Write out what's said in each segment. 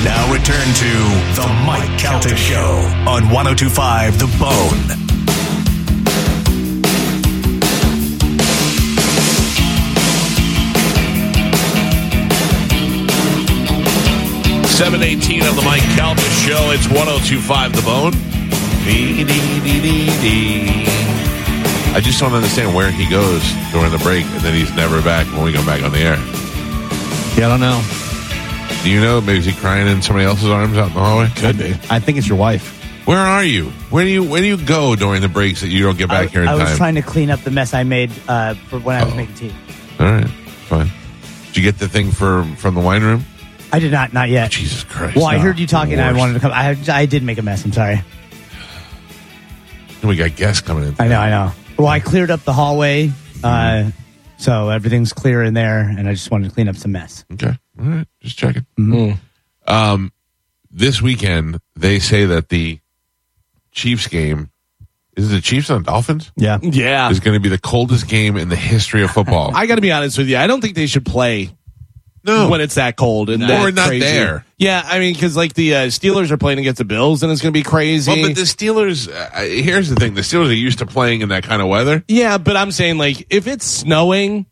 We now return to the Mike Calta Show on 1025 The Bone. Seven eighteen of the Mike Calta Show. It's one zero two five The Bone. Dee, dee, dee, dee, dee. I just don't understand where he goes during the break, and then he's never back when we go back on the air. Yeah, I don't know. Do you know? Maybe is he crying in somebody else's arms out in the hallway? Could be. I think it's your wife. Where are you? Where do you where do you go during the breaks that you don't get back I, here in I was time? trying to clean up the mess I made uh, for when I was Oh. making tea. All right, fine. Did you get the thing for from the wine room? I did not, not yet. Jesus Christ! Well, I heard you talking. and I Worst. wanted to come. I, I did make a mess. I'm sorry. We got guests coming in. I know. I know. Well, I cleared up the hallway, uh, so everything's clear in there, and I just wanted to clean up some mess. Okay. All right. Just checking. Mm-hmm. Um, this weekend, they say that the Chiefs game is it the Chiefs on Dolphins Yeah. Yeah. is going to be the coldest game in the history of football. I got to be honest with you. I don't think they should play no. when it's that cold and Or that not crazy. there. Yeah, I mean, because like the uh, Steelers are playing against the Bills, and it's going to be crazy. well, but the Steelers. Uh, here's the thing: the Steelers are used to playing in that kind of weather. yeah, but I'm saying like if it's snowing,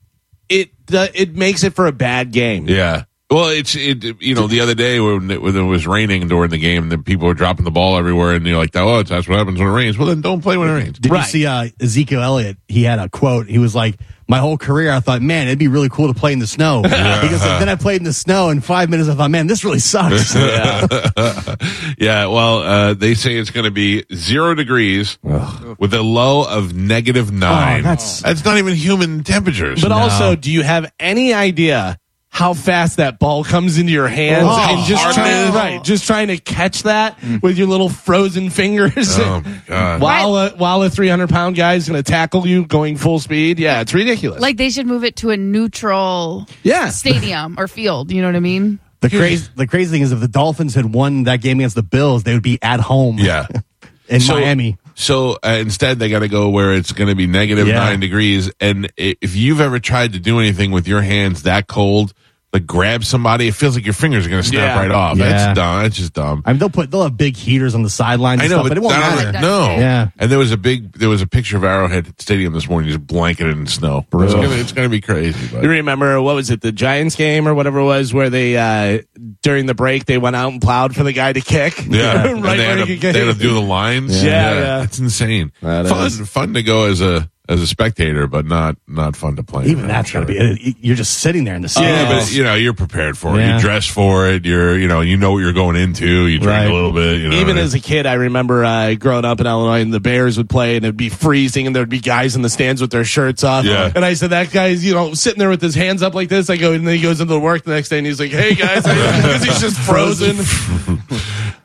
it uh, it makes it for a bad game. Yeah. Well, it's it. You know, the other day when it, when it was raining during the game, then people were dropping the ball everywhere, and you're like, "Oh, that's what happens when it rains." Well, then don't play when it rains. Did Right. you see uh, Ezekiel Elliott? He had a quote. He was like, "My whole career, I thought, man, it'd be really cool to play in the snow." Because like, then I played in the snow, in five minutes, I thought, man, this really sucks. Yeah, yeah. well, uh, they say it's going to be zero degrees with a low of negative nine. that's- that's not even human temperatures. But also, do you have any idea how fast that ball comes into your hands Oh, and just trying, right, just trying to catch that with your little frozen fingers oh god! while a, while a 300 pound guy is going to tackle you going full speed. Yeah, it's ridiculous. Like they should move it to a neutral yeah. stadium or field. You know what I mean? the crazy, the crazy thing is, if the Dolphins had won that game against the Bills, they would be at home. Yeah. in So- Miami. So uh, instead, they got to go where it's going to be negative Yeah. nine degrees. And if you've ever tried to do anything with your hands that cold, like grab somebody, it feels like your fingers are going to snap Yeah. right off. Yeah. That's dumb. That's just dumb. I mean, they'll put they'll have big heaters on the sidelines. I and know, stuff, but, but it won't that matter. other- no. Yeah. And there was a big, there was a picture of Arrowhead Stadium this morning, just blanketed in snow. It's gonna, it's gonna be crazy. But. You remember what was it, the Giants game or whatever it was, where they uh, during the break they went out and plowed for the guy to kick. Yeah, right and where they, had he to, could they had it. to do the lines. Yeah, yeah. it's insane. That fun, is. fun to go as a as a spectator, but not not fun to play. Even I'm that's sure. got to be. You're just sitting there in the seat. Yeah, but you know you're prepared for it. Yeah. You dress for it. You're you know you know what you're going into. You drink Right. a little bit. You know, Even as a kid, I remember uh, growing up in Illinois, and the Bears would play, and it'd be freezing, and there'd be guys in the stands with their shirts off. Yeah. And I said, "That guy's, you know, sitting there with his hands up like this." I go, and then he goes into the work the next day, and he's like, "Hey guys," because he's just frozen.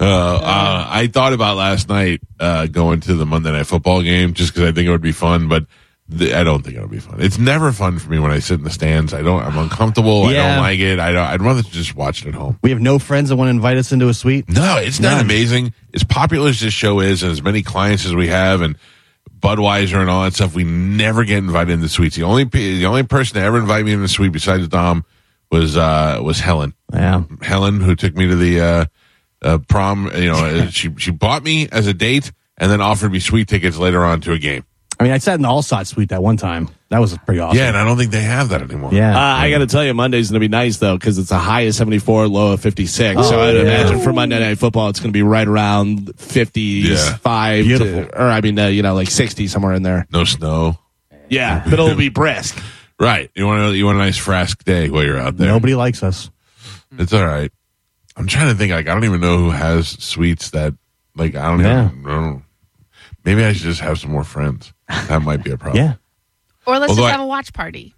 uh, uh, I thought about last night uh, going to the Monday Night Football game just because I think it would be fun, but. th- I don't think it'll be fun. It's never fun for me when I sit in the stands. I don't. I'm uncomfortable. I don't like it. I don't. I'd rather just watch it at home. we have no friends that want to invite us into a suite. No, it's not None. amazing. As popular as this show is, and as many clients as we have, and Budweiser and all that stuff, we never get invited into suites. The only pe- the only person to ever invite me in the suite besides Dom was uh was Helen. Yeah. Helen, who took me to the uh, prom. You know, uh, she she bought me as a date, and then offered me suite tickets later on to a game. I mean, I sat in the Allsot suite that one time. That was pretty awesome. Yeah, and I don't think they have that anymore. Yeah. Uh, I got to tell you, Monday's going to be nice though because it's a high of 74, low of 56. so Oh, I'd yeah. imagine for Monday Night Football, it's going to be right around 55, Beautiful. to, or I mean, uh, you know, like 60 somewhere in there. No snow. Yeah, but it'll be brisk. Right. You want a, you want a nice frask day while you're out there. Nobody likes us. It's all right. I'm trying to think. Like, I don't even know who has suites that. Like, I don't Yeah. even. I don't, maybe I should just have some more friends. That might be a problem. Yeah. Or let's Although just I- have a watch party.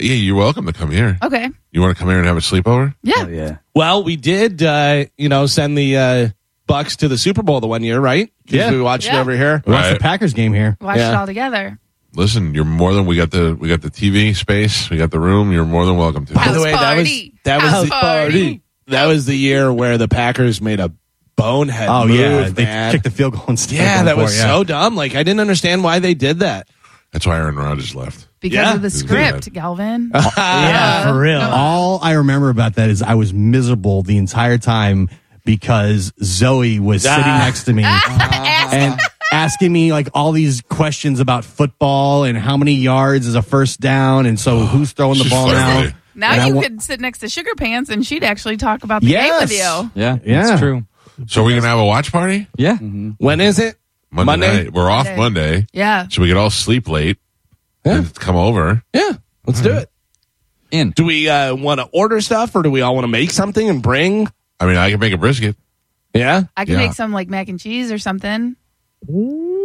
Yeah, you're welcome to come here. Okay. You want to come here and have a sleepover? Yeah. yeah. Well, we did, uh, you know, send the uh, Bucks to the Super Bowl the one year, right? Yeah. we watched it over here. We watched the Packers game here. Watch Yeah. it all together. Listen, you're more than we got the we got the TV space, we got the room. You're more than welcome to. By the House way, that was party. that was House the party. That was the year where the Packers made a bonehead. Oh move, yeah, they man. kicked the field goal instead. Yeah, that was yeah. so dumb. Like I didn't understand why they did that. That's why Aaron Rodgers left. because Yeah. of the script, Galvin. yeah, for real. All I remember about that is I was miserable the entire time because Zoe was sitting Ah. next to me and asking me like all these questions about football and how many yards is a first down and so who's throwing the She's ball now. Funny. Now And you wa- could sit next to Sugar Pants and she'd actually talk about the game with you. Yeah, Yeah. that's true. So we're gonna have a watch party Yeah. When is it? Monday. Monday? night. We're off Monday. Monday, Yeah. so we could all sleep late Yeah. and come over. Yeah, let's do it. In. Do we uh, want to order stuff or do we all want to make something and bring? I mean, I can make a brisket. Yeah, I can Yeah. make some like mac and cheese or something.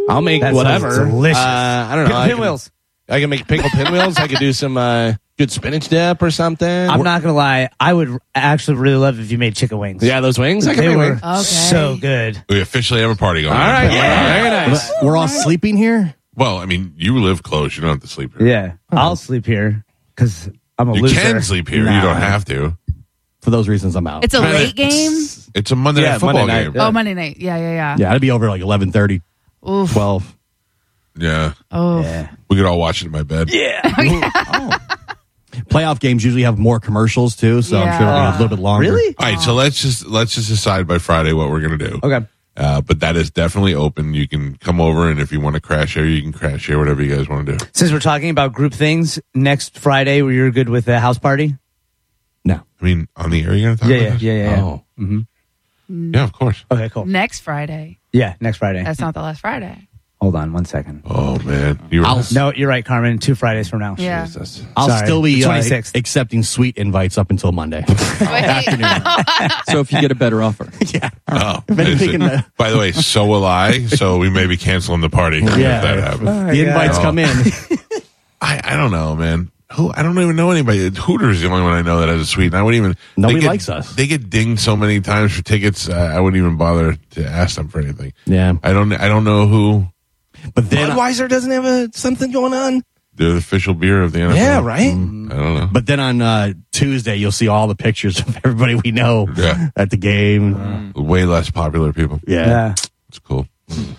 I'll make That sounds whatever. delicious. Uh, I don't know. I can- Pinwheels. I can make pickle pinwheels. I could do some uh, good spinach dip or something. I'm not gonna lie. I would actually really love if you made chicken wings. Yeah, those wings. I can they make were wings. Okay. so good. We officially have a party going. All on. right. Very nice. We're all sleeping here. Well, I mean, you live close. You don't have to sleep here. Yeah, I'll sleep here because I'm a You loser. can sleep here. You Nah. don't have to. For those reasons, I'm out. It's a Kinda- late game. It's a Monday Yeah, night football Monday night. game. Oh, Monday night. Yeah, yeah, yeah. yeah, I'd be over like 11:30, Oof. 12. Yeah. Oh. Yeah. We could all watch it in my bed. Oh. Playoff games usually have more commercials too, so I'm sure it'll be a little bit longer. Really? All right, so let's just let's just decide by Friday what we're gonna do. Okay. Uh, but that is definitely open. You can come over, and if you want to crash here, you can crash here. Whatever you guys want to do. Since we're talking about group things, next Friday, were you good with the house party? No. I mean, on the air, you're gonna talk Yeah, about yeah, this? yeah, yeah. yeah. Oh. yeah, of course. Okay, cool. Next Friday. Yeah, next Friday. That's not the last Friday. Hold on one second. Oh man, you were, I'll- No, you're right, Carmen. Two Fridays from now. Yeah. Jesus. I'll Sorry. still be The uh, 26th. accepting suite invites up until Monday. Wait. So if you get a better offer, yeah. Oh, Been thinking that- by the way, so will I. So we may be canceling the party if that happens. The invites Oh. come in. I, I don't know, man. Who I don't even know anybody. Hooters is the only one I know that has a suite. And I wouldn't even. Nobody they get- likes us. They get dinged so many times for tickets. Uh, I wouldn't even bother to ask them for anything. Yeah. I don't. I don't know who But then Budweiser doesn't have a, something going on. the official beer of the NFL. Yeah, right. I don't know. but then on uh, Tuesday you'll see all the pictures of everybody we know Yeah. at the game. Way less popular people. Yeah. Yeah. It's cool.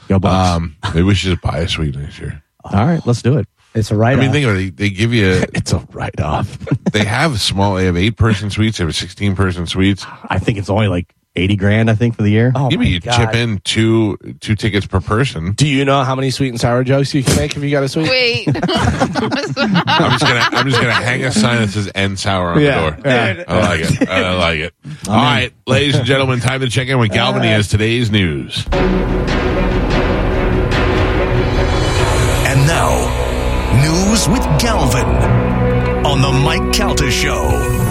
Go Bucks. Um, maybe we should just buy a suite next year. all right, let's do it. It's a write I mean, think about it. They, they give you. It's a write off. They have small. They have eight person suites. They have sixteen person suites. I think it's only like 80 grand, I think, for the year. Oh, Give my me you God. chip in two two tickets per person. Do you know how many sweet and sour jokes you can make if you got a suite? Wait. I'm just gonna I'm just gonna hang a sign that says "end sour" on Yeah. the door. I like it. I like it. All right, ladies and gentlemen, time to check in with Galvin. He has today's news. And now, news with Galvin on the Mike Calta Show.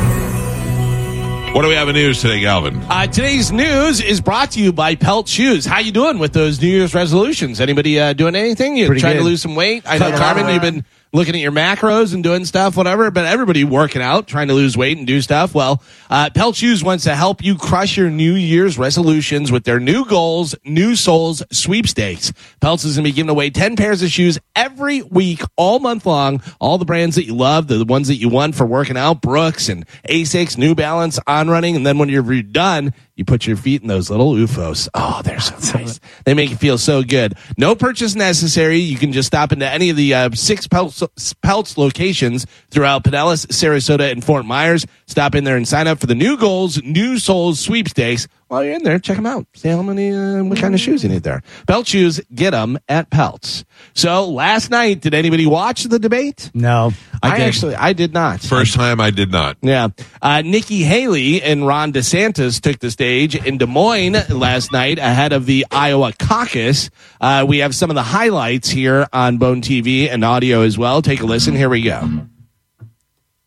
What do we have in news today, Galvin? Uh, today's news is brought to you by Pelt Shoes. How you doing with those New Year's resolutions? Anybody uh, doing anything? You Pretty trying to lose some weight? I know, Carmen, you've been looking at your macros and doing stuff, whatever. But everybody working out, trying to lose weight and do stuff. Well, uh, Pelt Shoes wants to help you crush your New Year's resolutions with their new goals, new soles sweepstakes. Pelts is going to be giving away ten pairs of shoes every week, all month long. All the brands that you love, the ones that you want for working out, Brooks and Asics, New Balance, On Running, and then when you're done, you put your feet in those little UFOs. Oh, they're so nice. They make you feel so good. No purchase necessary. You can just stop into any of the uh, six Pelts, Pelts locations throughout Pinellas, Sarasota, and Fort Myers. Stop in there and sign up for the new goals, new soles sweepstakes. While you're in there, check them out. See how many, uh, what kind of shoes you need there. Pelt shoes, get them at Pelts. So last night, did anybody watch the debate? No. I, did. actually, I did not. First time I did not. Yeah. Uh, Nikki Haley and Ron DeSantis took the stage in Des Moines last night ahead of the Iowa caucus. Uh, we have some of the highlights here on Bone TV and audio as well. Take a listen. Here we go.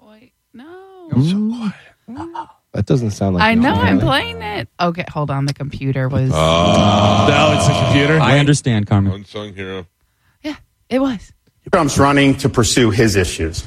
Wait, no. That doesn't sound like I know. I'm playing it. Okay, hold on. The computer was. Oh. No, it's the computer. I understand, Carmen. Unsung hero. yeah, it was. Trump's running to pursue his issues.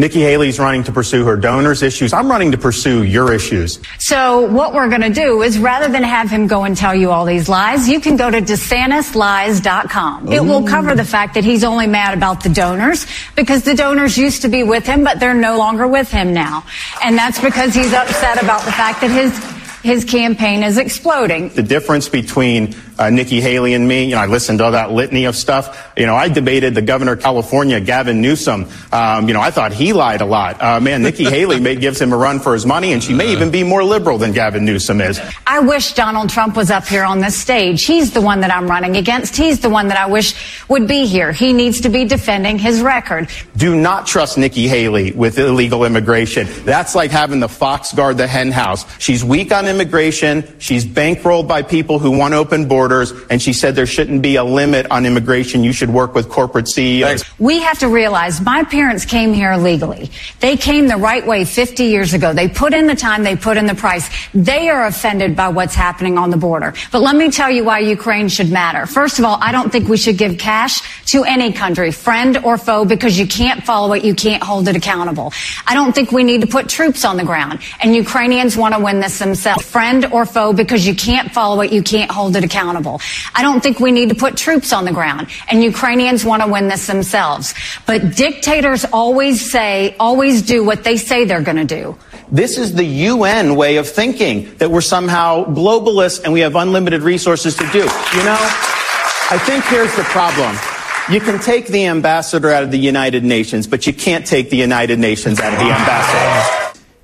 Nikki Haley's running to pursue her donors' issues. I'm running to pursue your issues. So what we're going to do is rather than have him go and tell you all these lies, you can go to DeSantisLies.com. It will cover the fact that he's only mad about the donors because the donors used to be with him, but they're no longer with him now. And that's because he's upset about the fact that his his campaign is exploding. The difference between uh, Nikki Haley and me, you know, I listened to all that litany of stuff. You know, I debated the governor of California, Gavin Newsom. Um, you know, I thought he lied a lot. Uh, man, Nikki Haley may, gives him a run for his money, and she may even be more liberal than Gavin Newsom is. I wish Donald Trump was up here on this stage. He's the one that I'm running against. He's the one that I wish would be here. He needs to be defending his record. Do not trust Nikki Haley with illegal immigration. That's like having the fox guard the hen house. She's weak on immigration. She's bankrolled by people who want open borders, and she said there shouldn't be a limit on immigration. You should work with corporate CEOs. We have to realize my parents came here illegally. They came the right way 50 years ago. They put in the time, they put in the price. They are offended by what's happening on the border. But let me tell you why Ukraine should matter. First of all, I don't think we should give cash to any country, friend or foe, because you can't follow it, you can't hold it accountable. I don't think we need to put troops on the ground, and Ukrainians want to win this themselves, friend or foe, because you can't follow it, you can't hold it accountable. I don't think we need to put troops on the ground, and Ukrainians want to win this themselves. But dictators always say, always do what they say they're going to do. This is the UN way of thinking that we're somehow globalists and we have unlimited resources to do. You know, I think here's the problem. You can take the ambassador out of the United Nations, but you can't take the United Nations out of the ambassador.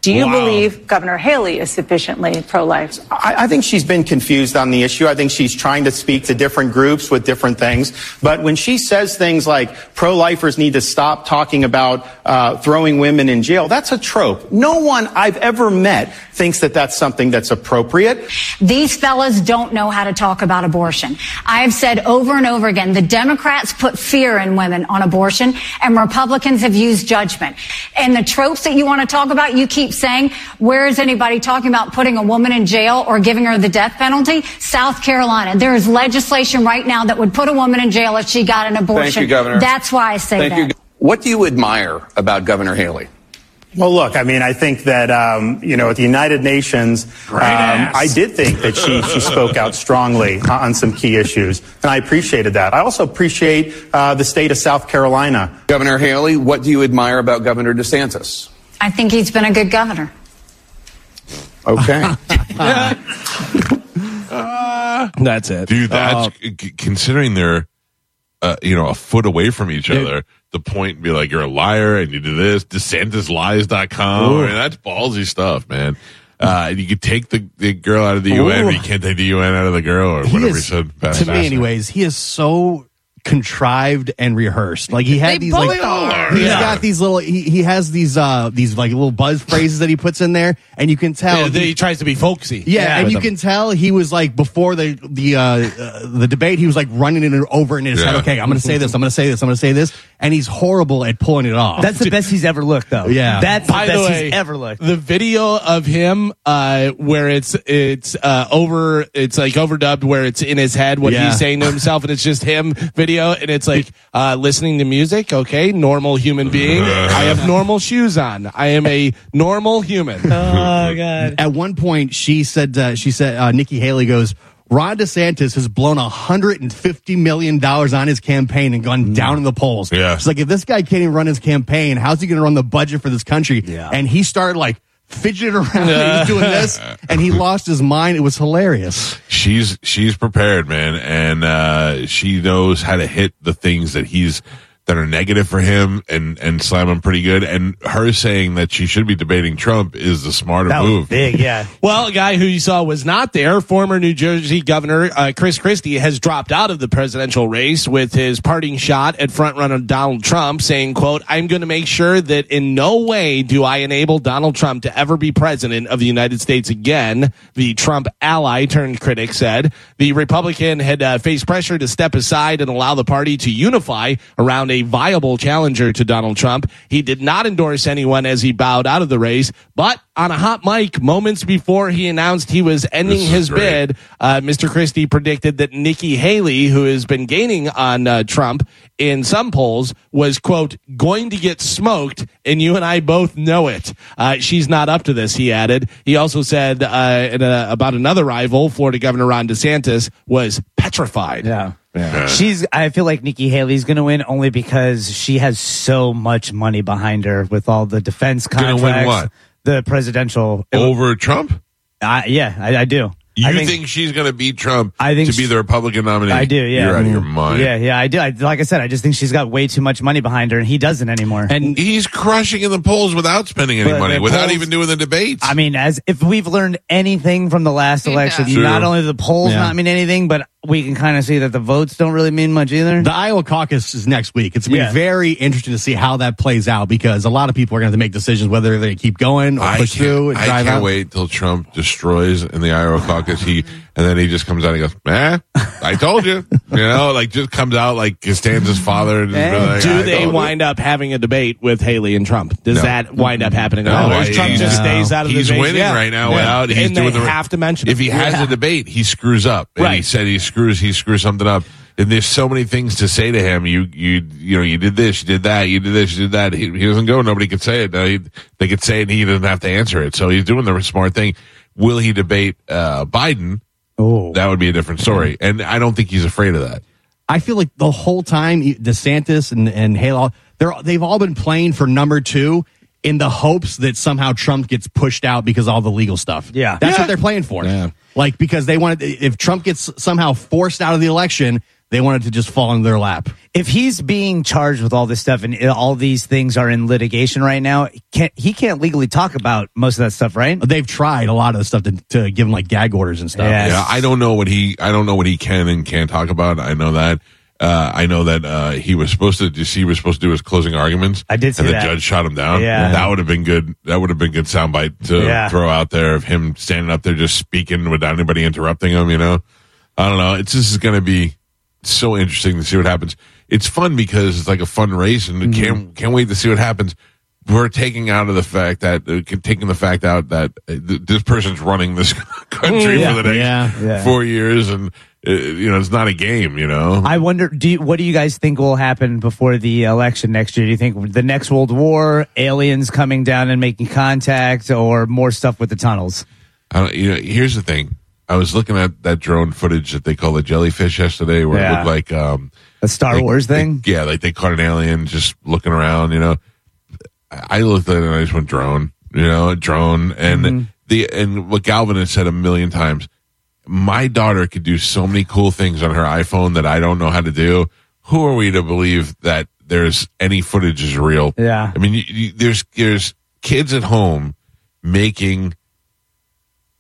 Do you believe Governor Haley is sufficiently pro life? I, I think she's been confused on the issue. I think she's trying to speak to different groups with different things. But when she says things like pro-lifers need to stop talking about uh, throwing women in jail, that's a trope. No one I've ever met thinks that that's something that's appropriate. These fellas don't know how to talk about abortion. I have said over and over again, the Democrats put fear in women on abortion and Republicans have used judgment. And the tropes that you want to talk about, you keep saying, where is anybody talking about putting a woman in jail or giving her the death penalty? South Carolina. There is legislation right now that would put a woman in jail if she got an abortion. Thank you, Governor. That's why I say Thank that. you. What do you admire about Governor Haley? Well, look, I mean, I think that, um, you know, at the United Nations, um, I did think that she, she spoke out strongly on some key issues, and I appreciated that. I also appreciate uh, the state of South Carolina. Governor Haley, what do you admire about Governor DeSantis? I think he's been a good governor. Okay. That's it. Dude, that's Uh, c- considering they're, uh, you know, a foot away from each other. The point be like, you're a liar and you do this. DeSantisLies.com. Ooh. I mean, that's ballsy stuff, man. Uh, you could take the, the girl out of the UN, but you can't take the UN out of the girl or He whatever he said. To me, anyways, he is so contrived and rehearsed. Like he had They these like both are. he's Yeah. got these little he, he has these uh these like little buzz phrases that he puts in there, and you can tell Yeah, he- he tries to be folksy. Yeah, and you them. can tell he was like before the the uh, uh, the debate, he was like running it over in his head. Okay, I'm going to say this. I'm going to say this. I'm going to say this, and he's horrible at pulling it off. That's the best he's ever looked, though. Yeah. That's By the the way, he's ever looked. the video of him uh, where it's it's uh, over it's like overdubbed where it's in his head what Yeah. he's saying to himself and it's just him video and it's like uh, listening to music okay normal human being I have normal shoes on I am a normal human oh god. At one point, she said uh, she said uh, Nikki Haley goes. Ron DeSantis has blown $150 million on his campaign and gone down in the polls. Yeah. She's like, if this guy can't even run his campaign, how's he going to run the budget for this country? Yeah. And he started like fidgeting around. he was doing this and he lost his mind. It was hilarious. she's she's prepared, man, and uh, she knows how to hit the things that he's that are negative for him and and slam him pretty good. And her saying that she should be debating Trump is the smarter That was move. big, yeah. Well, a guy who you saw was not there, former New Jersey Governor uh, Chris Christie, has dropped out of the presidential race with his parting shot at frontrunner Donald Trump, saying, "quote I'm going to make sure that in no way do I enable Donald Trump to ever be president of the United States again." The Trump ally turned critic said the Republican had uh, faced pressure to step aside and allow the party to unify around a viable challenger to Donald Trump. He did not endorse anyone as he bowed out of the race, but on a hot mic moments before he announced he was ending his great. bid, uh, Mr. Christie predicted that Nikki Haley, who has been gaining on uh, Trump in some polls, was quote going to get smoked, and you and I both know it. Uh, she's not up to this. He added. He also said uh, in a, about another rival, Florida Governor Ron DeSantis, was petrified. Yeah. She's. I feel like Nikki Haley's going to win only because she has so much money behind her with all the defense Gonna contracts. win what? The presidential. Over Trump? I, yeah, I, I do. You I think, she's going to beat Trump I think to be she- the Republican nominee? I do, yeah. You're out of your mind. Yeah, yeah, I do. I, like I said, I just think she's got way too much money behind her, and he doesn't anymore. And He's crushing in the polls without spending any But money, the without polls- even doing the debates. I mean, as if we've learned anything from the last Yeah. election, Sure. not only the polls Yeah. not mean anything, but we can kind of see that the votes don't really mean much either. The Iowa caucus is next week. It's going to Yeah. be very interesting to see how that plays out because a lot of people are going to have to make decisions whether they keep going or I push through and I drive can't out. wait till Trump destroys in the Iowa caucus. He and then he just comes out and goes, "Eh, I told you." You know, like just comes out like Costanza's father. And just like, Do they told you." wind up having a debate with Haley and Trump? Does No. that wind up happening? No, at? Or Trump he's- just no. stays out of He's the debate? winning Yeah. right now Yeah. without. He's and doing they the have to mention if he has Yeah. a debate, he screws up. And he said he screws. He screws something up. And there's so many things to say to him. You, you, you know, you did this, you did that, you did this, you did that. He, he doesn't go. Nobody could say it. No, he, they could say it, and he doesn't have to answer it. So he's doing the smart thing. Will he debate uh, Biden? Oh, That would be a different story. And I don't think he's afraid of that. I feel like the whole time DeSantis and and Hale, they're they've all been playing for number two in the hopes that somehow Trump gets pushed out because of all the legal stuff. Yeah. that's Yeah. what they're playing for. Yeah. like because they want if Trump gets somehow forced out of the election, they wanted to just fall into their lap. if he's being charged with all this stuff and all these things are in litigation right now, can't, he can't legally talk about most of that stuff, right? They've tried a lot of the stuff to, to give him like gag orders and stuff. Yeah. Yeah, I don't know what he I don't know what he can and can't talk about. I know that. Uh, I know that uh, he was supposed to. Just, he was supposed to do his closing arguments. I did see and the that. judge shot him down. Yeah. that would have been good. That would have been good soundbite to Yeah. throw out there of him standing up there just speaking without anybody interrupting him. You know, I don't know. It's this is going to be so interesting to see what happens. It's fun because it's like a fun race, and Mm-hmm. can't can't wait to see what happens. We're taking out of the fact that uh, taking the fact out that uh, th- this person's running this country Yeah. for the next Yeah. Yeah. four years, and uh, you know it's not a game. You know, I wonder, do you, what do you guys think will happen before the election next year? Do you think the next World War, aliens coming down and making contact, or more stuff with the tunnels? I don't, you know. Here's the thing. I was looking at that drone footage that they call the jellyfish yesterday, where it looked like um, A Star Wars thing? yeah, like they caught an alien just looking around. You know, I looked at it and I just went drone. You know, a drone, and Mm-hmm. the and what Galvin has said a million times. My daughter could do so many cool things on her iPhone that I don't know how to do. Who are we to believe that there's any footage is real? Yeah. I mean, you, you, there's there's kids at home making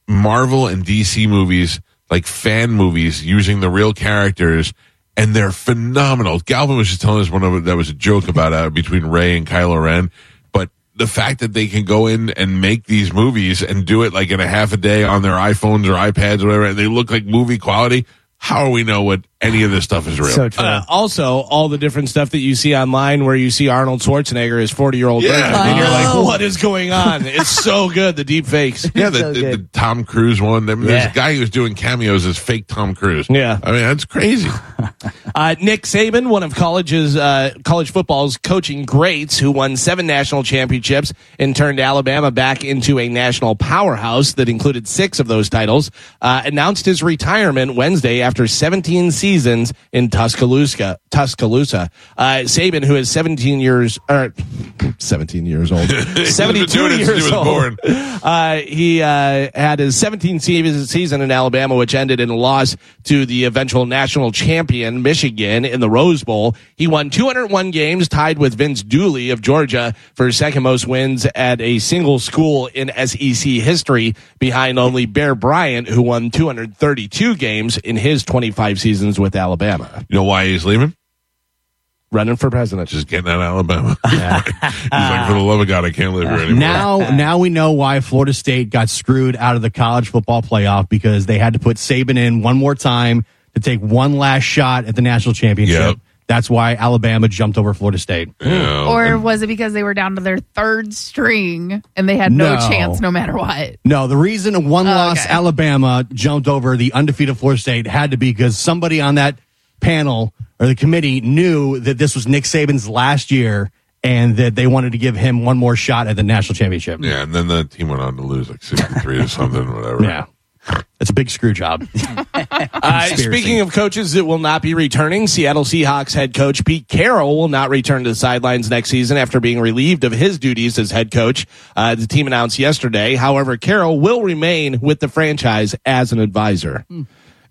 Marvel and DC movies, like fan movies, using the real characters, and they're phenomenal. Galvin was just telling us one of that was a joke about uh, between Rey and Kylo Ren, but the fact that they can go in and make these movies and do it like in a half a day on their iPhones or iPads or whatever, and they look like movie quality. How do we know what any of this stuff is real? So true. Uh, also, all the different stuff that you see online where you see Arnold Schwarzenegger as 40 year old Yeah. version, and you're like, Oh. what is going on? It's so good, the deep fakes. yeah, the, so the, the. Tom Cruise one. I mean, There's a guy who's doing cameos as fake Tom Cruise. Yeah. I mean that's crazy. Uh, Nick Saban, one of college's uh, college football's coaching greats, who won seven national championships and turned Alabama back into a national powerhouse that included six of those titles, uh, announced his retirement Wednesday after 17 seasons in Tuscaloosa. Tuscaloosa. Uh, Saban, who is 17 years, or 17 years old, He's 72 doing it since he years old. Uh, he uh, had his 17th se- season in Alabama, which ended in a loss to the eventual national champion Michigan in the Rose Bowl. He won 201 games, tied with Vince Dooley of Georgia for second most wins at a single school in SEC history, behind only Bear Bryant, who won 232 games in his 25 seasons with Alabama. You know why he's leaving? Running for president. Just getting out of Alabama. he's like, for the love of God, I can't live here anymore. Now, now we know why Florida State got screwed out of the college football playoff because they had to put Saban in one more time to take one last shot at the national championship. Yep. That's why Alabama jumped over Florida State. You Or was it because they were down to their third string and they had no, No. chance no matter what? No, the reason a one oh, loss okay. Alabama jumped over the undefeated Florida State had to be because somebody on that panel or the committee knew that this was Nick Saban's last year and that they wanted to give him one more shot at the national championship. yeah, and then the team went on to lose like 63 or something, whatever. Yeah. It's a big screw job. Uh, speaking of coaches that will not be returning, Seattle Seahawks head coach Pete Carroll will not return to the sidelines next season after being relieved of his duties as head coach. Uh, the team announced yesterday. However, Carroll will remain with the franchise as an advisor.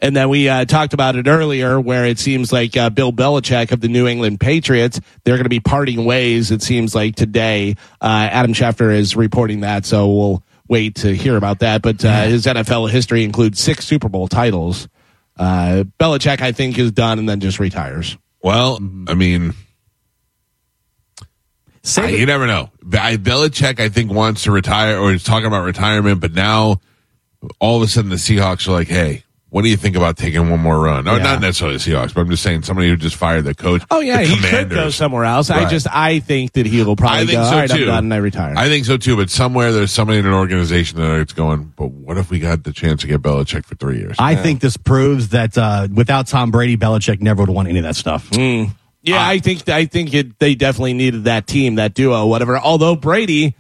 And then we uh, talked about it earlier, where it seems like uh, Bill Belichick of the New England Patriots, they're going to be parting ways. It seems like today. Uh, Adam Schefter is reporting that, so we'll wait to hear about that. But uh, his NFL history includes six Super Bowl titles. Uh, Belichick, I think, is done and then just retires. Well, I mean, I- you never know. I, Belichick, I think, wants to retire or is talking about retirement, but now all of a sudden the Seahawks are like, hey, what do you think about taking one more run? No, Yeah. not necessarily the Seahawks, but I'm just saying somebody who just fired the coach. Oh yeah, the he could go somewhere else. I just I think that he will probably I think go. so All right, too. I'm done and I retire. I think so too, but somewhere there's somebody in an organization that it's going, but what if we got the chance to get Belichick for three years? I think this proves that uh, without Tom Brady, Belichick never would have won any of that stuff. yeah, I think I think it, they definitely needed that team, that duo, whatever. Although Brady,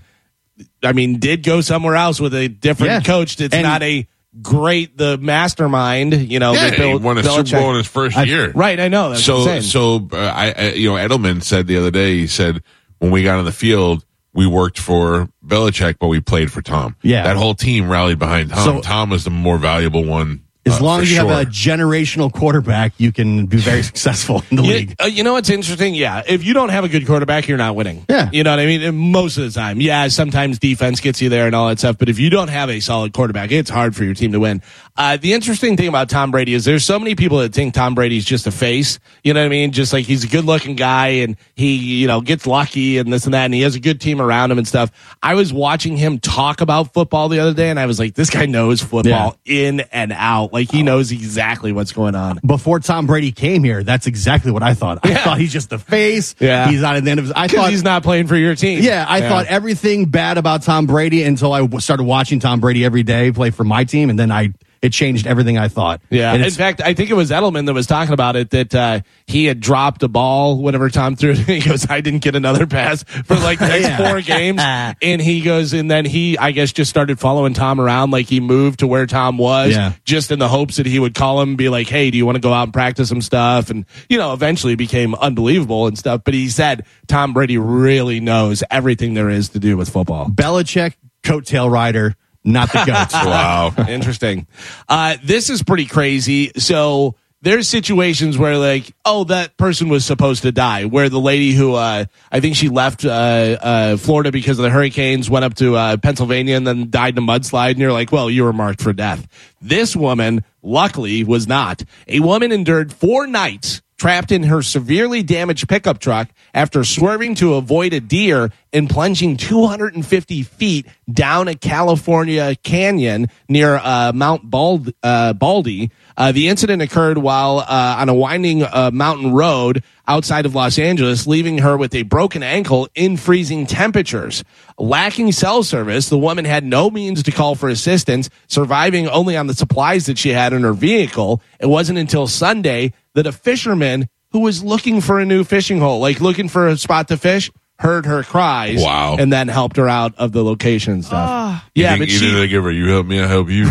I mean, did go somewhere else with a different Yeah. coach. It's And- not a great the mastermind. You know, yeah, Bill, he won a Belichick- Super Bowl in his first I- year. Right, I know. So insane. so uh, I, I you know Edelman said the other day he said when we got on the field we worked for Belichick but we played for Tom. Yeah. that whole team rallied behind Tom. So- Tom was the more valuable one. As uh, long as you sure. have a generational quarterback, you can be very successful in the You, league. uh, you know what's interesting? Yeah, if you don't have a good quarterback, you're not winning. Yeah. you know what I mean. And most of the time, yeah, sometimes defense gets you there and all that stuff. But if you don't have a solid quarterback, it's hard for your team to win. Uh, the interesting thing about Tom Brady is there's so many people that think Tom Brady's just a face. You know what I mean? Just like he's a good looking guy and he, you know, gets lucky and this and that, and he has a good team around him and stuff. I was watching him talk about football the other day, and I was like, this guy knows football in and out. Like he knows exactly what's going on. Before Tom Brady came here, that's exactly what I thought. I Yeah. thought he's just the face. Yeah. He's not at the end of his. I thought he's not playing for your team. Yeah, I thought everything bad about Tom Brady until I started watching Tom Brady every day play for my team, and then I it changed everything I thought. Yeah. And In fact, I think it was Edelman that was talking about it that uh, he had dropped a ball whenever Tom threw it. He goes, I didn't get another pass for like the next Yeah. four games. And he goes, and then he, I guess, just started following Tom around. Like he moved to where Tom was Yeah. just in the hopes that he would call him and be like, Hey, do you want to go out and practice some stuff? And, you know, eventually became unbelievable and stuff. But he said Tom Brady really knows everything there is to do with football. Belichick coattail rider, not the goat. wow. Interesting. Uh, this is pretty crazy. So there's situations where like, oh, that person was supposed to die. Where the lady who, uh, I think she left, uh, uh, Florida because of the hurricanes, went up to, uh, Pennsylvania and then died in a mudslide. And you're like, well, you were marked for death. This woman, luckily, was not. A woman endured four nights trapped in her severely damaged pickup truck after swerving to avoid a deer and plunging 250 feet down a California canyon near uh, Mount Bald, uh, Baldy. Uh, the incident occurred while uh, on a winding uh, mountain road outside of Los Angeles, leaving her with a broken ankle in freezing temperatures. Lacking cell service, the woman had no means to call for assistance, surviving only on the supplies that she had in her vehicle. It wasn't until Sunday that a fisherman who was looking for a new fishing hole, like looking for a spot to fish, heard her cries. Wow. And then helped her out of the location and stuff. Ah. Yeah, but think she either they give her, you help me, I help you.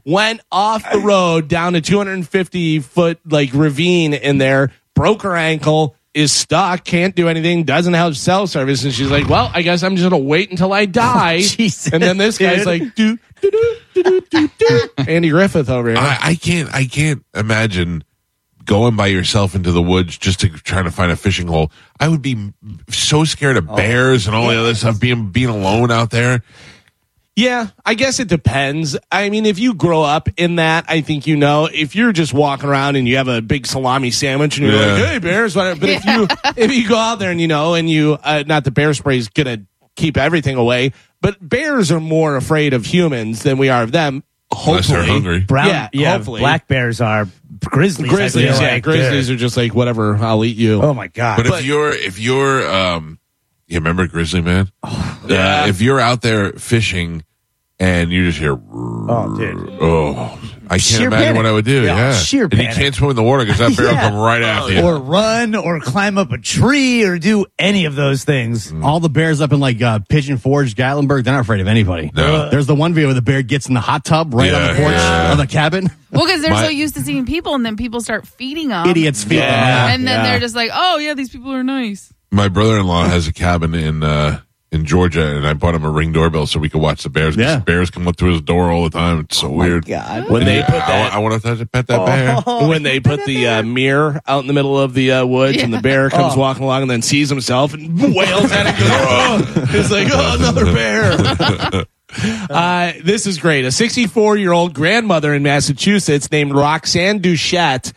went off the road down a 250 foot like ravine in there, broke her ankle, is stuck, can't do anything, doesn't have cell service, and she's like, "Well, I guess I'm just gonna wait until I oh, die." Jesus, and then this guy's dude. like, "Do do do do do do do." Andy Griffith over here. I, I can't I can't imagine going by yourself into the woods just to try to find a fishing hole. I would be so scared Oh. of bears and all the other stuff. Being being alone out there. Yeah, I guess it depends. I mean, if you grow up in that, I think you know. If you're just walking around and you have a big salami sandwich and you're Yeah. like, "Hey, bears," whatever. But if you if you go out there and you know, and you uh, not the bear spray is gonna keep everything away, but bears are more afraid of humans than we are of them. Hopefully, Unless they're hungry. Brown, Yeah, yeah, hopefully. black bears are grizzlies. Grizzlies, yeah, like. grizzlies are just like whatever. I'll eat you. Oh my god! But, But- if you're if you're um you remember Grizzly Man? yeah. Uh, if you're out there fishing and you just hear oh, dude. oh I can't Sheer imagine panic. what I would do. Yeah, Yeah, sheer and you can't swim in the water because that bear Yeah. will come right after you. or run or climb up a tree or do any of those things. All the bears up in like uh, Pigeon Forge, Gatlinburg, they're not afraid of anybody. No. There's the one video where the bear gets in the hot tub right on the porch yeah. of the cabin. Well, because they're My- so used to seeing people, and then people start feeding them. Idiots feeling Yeah. that. And then they're just like, oh, yeah, these people are nice. My brother-in-law has a cabin in uh, in Georgia, and I bought him a ring doorbell so we could watch the bears. 'cause Yeah. bears come up through his door all the time. It's so weird. God. When they put I, that, I want to pet that bear. when they put the uh, mirror out in the middle of the uh, woods, and the bear comes walking along and then sees himself and wails at it. Goes, oh! It's like, oh, another bear. uh, this is great. A 64 year old grandmother in Massachusetts named Roxanne Duchette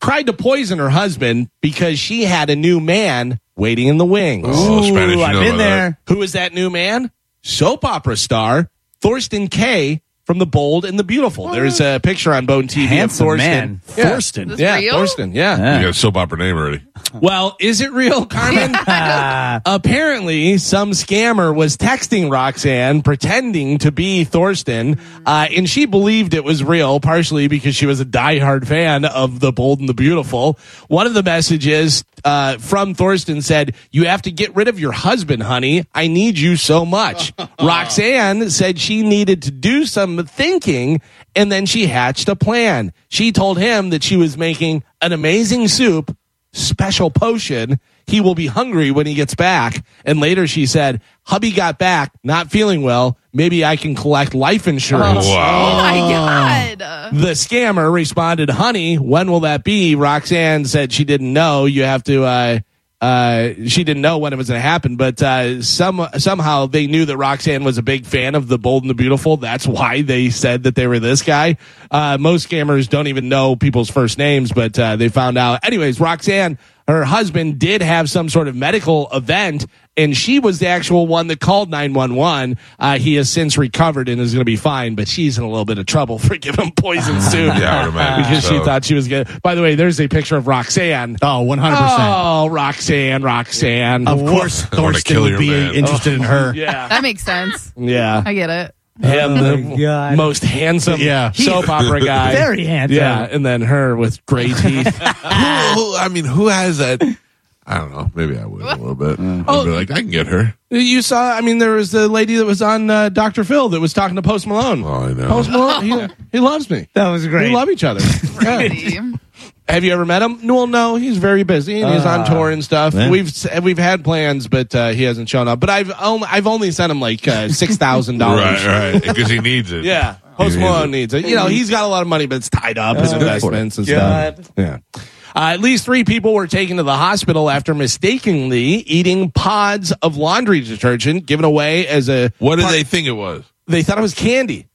tried to poison her husband because she had a new man waiting in the wings. Oh, Spanish, you I've know been about that. there. Who is that new man? Soap opera star Thorsten Kaye from The Bold and the Beautiful. There's a picture on Bone TV Handsome of Thorsten. man. Yeah. Thorsten. Yeah, real? Thorsten. Yeah. You got a soap opera name already. Well, is it real, Carmen? Apparently, some scammer was texting Roxanne pretending to be Thorsten, uh, and she believed it was real, partially because she was a diehard fan of The Bold and the Beautiful. One of the messages uh, from Thorsten said, You have to get rid of your husband, honey. I need you so much. Roxanne said she needed to do some thinking, and then she hatched a plan. She told him that she was making an amazing soup special potion. He will be hungry when he gets back. And later she said, hubby got back, not feeling well. Maybe I can collect life insurance. Oh, Wow. my God. The scammer responded, honey, when will that be? Roxanne said she didn't know. You have to, uh, uh, she didn't know when it was going to happen, but uh, some somehow they knew that Roxanne was a big fan of the Bold and the Beautiful. That's why they said that they were this guy. Uh, most scammers don't even know people's first names, but uh, they found out. Anyways, Roxanne, her husband did have some sort of medical event, and she was the actual one that called 911. Uh, he has since recovered and is going to be fine, but she's in a little bit of trouble for giving poison soup. Yeah, I would imagine because she thought she was good. By the way, there's a picture of Roxanne. Oh, 100%. Oh, Roxanne, Roxanne. Of course, I wanna Thorsten would be man. interested in her. Yeah. That makes sense. Yeah. I get it. Him, Oh, the God. most handsome Yeah. soap opera guy. Very handsome. Yeah. And then her with gray teeth. who, who- I mean, who has that? I don't know. Maybe I would a little bit. I'd be like, I can get her. you saw, I mean, there was the lady that was on uh, Dr. Phil that was talking to Post Malone. Oh, I know. Post Malone, he, he loves me. That was great. We love each other. Yeah. Have you ever met him? Well, no, he's very busy and he's on tour and stuff. yeah. We've we've had plans, but uh, he hasn't shown up. But I've only, I've only sent him like uh, six thousand dollars. Right, right. Because he needs it. Yeah, Post needs Malone it. needs it. You know, he's got a lot of money, but it's tied up in investments and God. stuff. Yeah. Uh, at least three people were taken to the hospital after mistakenly eating pods of laundry detergent given away as a. What did part- they think it was? They thought it was candy.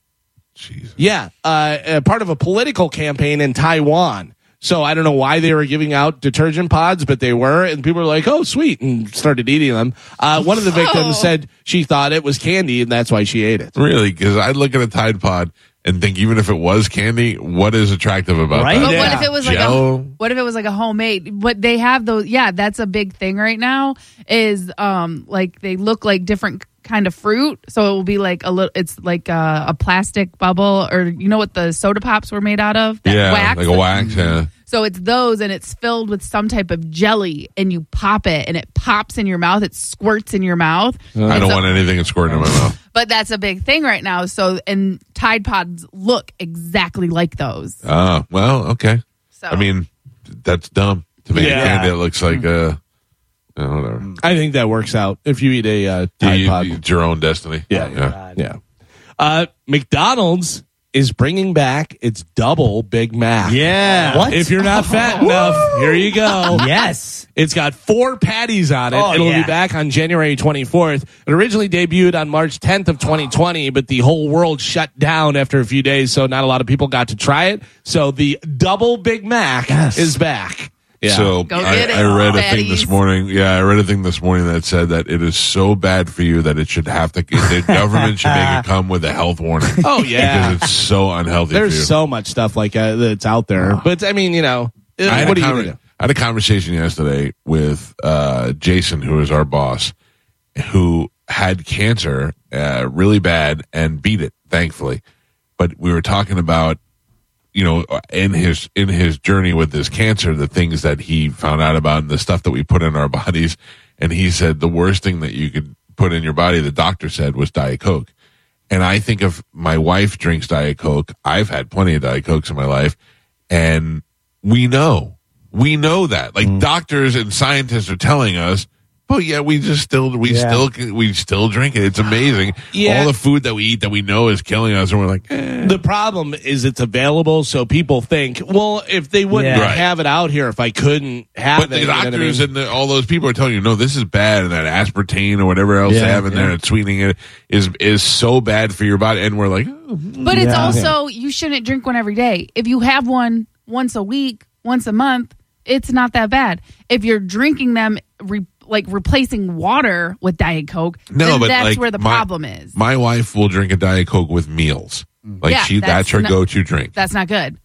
Jesus. Yeah, uh, uh, part of a political campaign in Taiwan. So I don't know why they were giving out detergent pods, but they were, and people were like, "Oh, sweet," and started eating them. Uh, one of the victims Oh. said she thought it was candy, and that's why she ate it. Really? Because I'd look at a Tide Pod and think, even if it was candy, what is attractive about Right? that? But Yeah. what if it was like Jello? a what if it was like a homemade? What they have those yeah, that's a big thing right now is um like they look like different kind of fruit. So it will be like a little it's like a, a plastic bubble or you know what the soda pops were made out of? That Yeah, wax? like a wax. Yeah. So it's those and it's filled with some type of jelly and you pop it and it pops in your mouth, it squirts in your mouth. I don't so- want anything squirting in my mouth. But that's a big thing right now. So and Tide Pods look exactly like those. Oh, well, okay. So I mean, that's dumb to make Yeah. candy. It looks like uh, uh, whatever. I think that works out if you eat a uh, Tide You- Pod. It's your own destiny. Yeah. yeah. yeah. Uh, McDonald's is bringing back its double Big Mac. Yeah. What? If you're not fat enough, here you go. Yes. It's got four patties on it. Oh, It'll yeah. be back on January 24th. It originally debuted on March 10th of 2020, but the whole world shut down after a few days, so not a lot of people got to try it. So the double Big Mac is back. Yeah. So Go I, get it, I read a thing this morning. Yeah, I read a thing this morning that said that it is so bad for you that it should have to. The government should make it come with a health warning. oh yeah. because it's so unhealthy. for you. There's so much stuff like uh, that's out there. But I mean, you know, I had, what a are you conver- going to do? I had a conversation yesterday with uh, Jason, who is our boss, who had cancer uh, really bad and beat it, thankfully. But we were talking about you know, in his in his journey with this cancer, the things that he found out about and the stuff that we put in our bodies, and he said the worst thing that you could put in your body, the doctor said, was Diet Coke. And I think of my wife drinks Diet Coke. I've had plenty of Diet Cokes in my life, and we know, we know that. Like mm. doctors and scientists are telling us, but yeah, we just still, we Yeah. still, we still drink it. It's amazing. Yeah. All the food that we eat that we know is killing us, and we're like, eh. The problem is it's available, so people think, well, if they wouldn't Yeah. Right. have it out here, if I couldn't have But it, the you know I doctors mean? and the, all those people are telling you, no, this is bad, and that aspartame or whatever else they have in there and sweetening it is is so bad for your body. And we're like, oh, But it's Yeah. also you shouldn't drink one every day. If you have one once a week, once a month, it's not that bad. If you're drinking them, re- like replacing water with Diet Coke, no, but that's like, where the my- problem is. My wife will drink a diet coke with meals. Like Yeah, she, that's, that's her not- go-to drink. That's not good.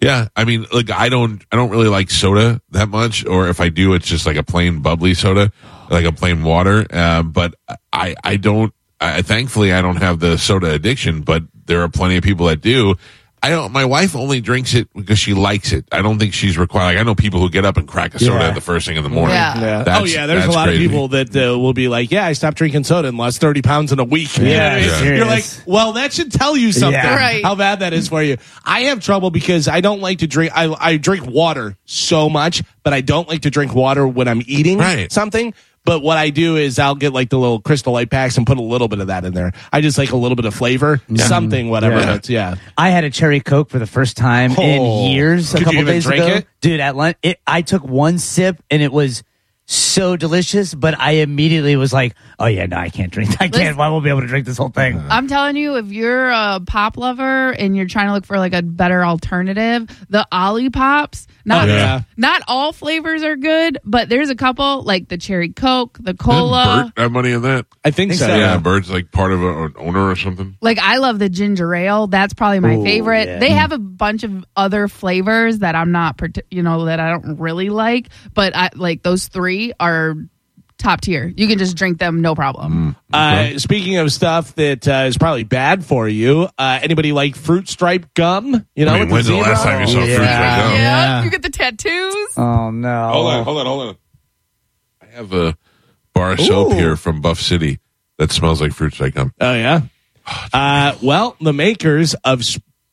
Yeah, I mean, like I don't, I don't really like soda that much, or if I do, it's just like a plain bubbly soda, like a plain water. Uh, but I, I don't. I, thankfully, I don't have the soda addiction, but there are plenty of people that do. I don't. My wife only drinks it because she likes it. I don't think she's required. Like I know people who get up and crack a soda Yeah. the first thing in the morning. Yeah. Yeah. Oh yeah, there's a lot crazy. of people that uh, will be like, "Yeah, I stopped drinking soda and lost 30 pounds in a week." You know Yeah, what I mean? Yeah. You're like, "Well, that should tell you something. Yeah. Right. How bad that is for you." I have trouble because I don't like to drink. I I drink water so much, but I don't like to drink water when I'm eating Right. something. But what I do is I'll get like the little crystal light packs and put a little bit of that in there. I just like a little bit of flavor, something, whatever. Yeah. That's yeah. I had a cherry coke for the first time Oh. in years. Could a you couple even days drink ago, it? dude. At lunch, it, I took one sip and it was so delicious. But I immediately was like, "Oh yeah, no, I can't drink. I can't. I won't be able to drink this whole thing." Uh-huh. I'm telling you, if you're a pop lover and you're trying to look for like a better alternative, the Olipops. Not Oh, yeah. not all flavors are good, but there's a couple like the cherry Coke, the cola. Bert have money in that? I think, Think so. so. Yeah, Yeah. Bert's like part of a, an owner or something. Like I love the ginger ale. That's probably my Ooh, favorite. yeah. They mm. have a bunch of other flavors that I'm not, parti- you know, that I don't really like. But I like those three are top tier. You can just drink them, no problem. Uh, speaking of stuff that uh, is probably bad for you, uh, anybody like fruit stripe gum? You know, I mean, when's the zebra? last time you saw fruit stripe gum? Yeah, you get the tattoos. Oh no! Hold on, hold on, hold on. I have a bar of soap here from Buff City that smells like fruit stripe gum. Oh yeah. Uh, well, the makers of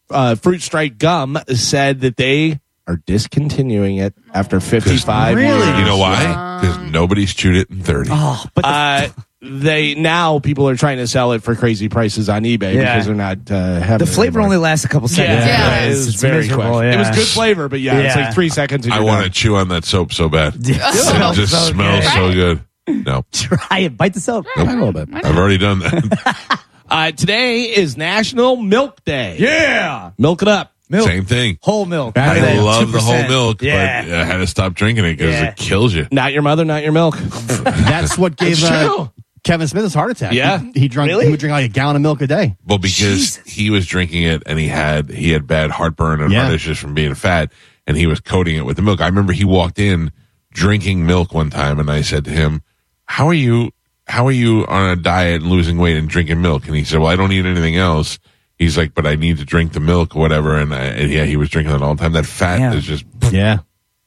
uh, fruit stripe gum said that they are discontinuing it after 55 Really? years. You know why? Because nobody's chewed it in 30. Oh, but the, Uh, they now people are trying to sell it for crazy prices on eBay Yeah. because they're not uh, having the it flavor anymore. only lasts a couple seconds. Yeah. it was It's very quick. miserable, It was good flavor, but yeah, it's Yeah. like three seconds. And I you're want to done. chew on that soap so bad. Yeah. It just So smells good. so good. No, Try it. Bite the soap. Nope. a little bit. I've already done that. Uh, today is National Milk Day. Yeah. Milk it up. Milk. Same thing. Whole milk. I That love the whole 2%. milk, Yeah. but I had to stop drinking it because Yeah. it kills you. Not your mother, not your milk. That's what gave It's uh, true. Kevin Smith his heart attack. Yeah. he, he drunk. Really? He would drink like a gallon of milk a day. Well, because he was drinking it and he had he had bad heartburn and Yeah. heart issues from being fat, and he was coating it with the milk. I remember he walked in drinking milk one time, and I said to him, "How are you? How are you on a diet and losing weight and drinking milk?" And he said, "Well, I don't eat anything else." He's like, "But I need to drink the milk, or whatever." And, I, and yeah, he was drinking it all the time. That fat Yeah. is just Yeah,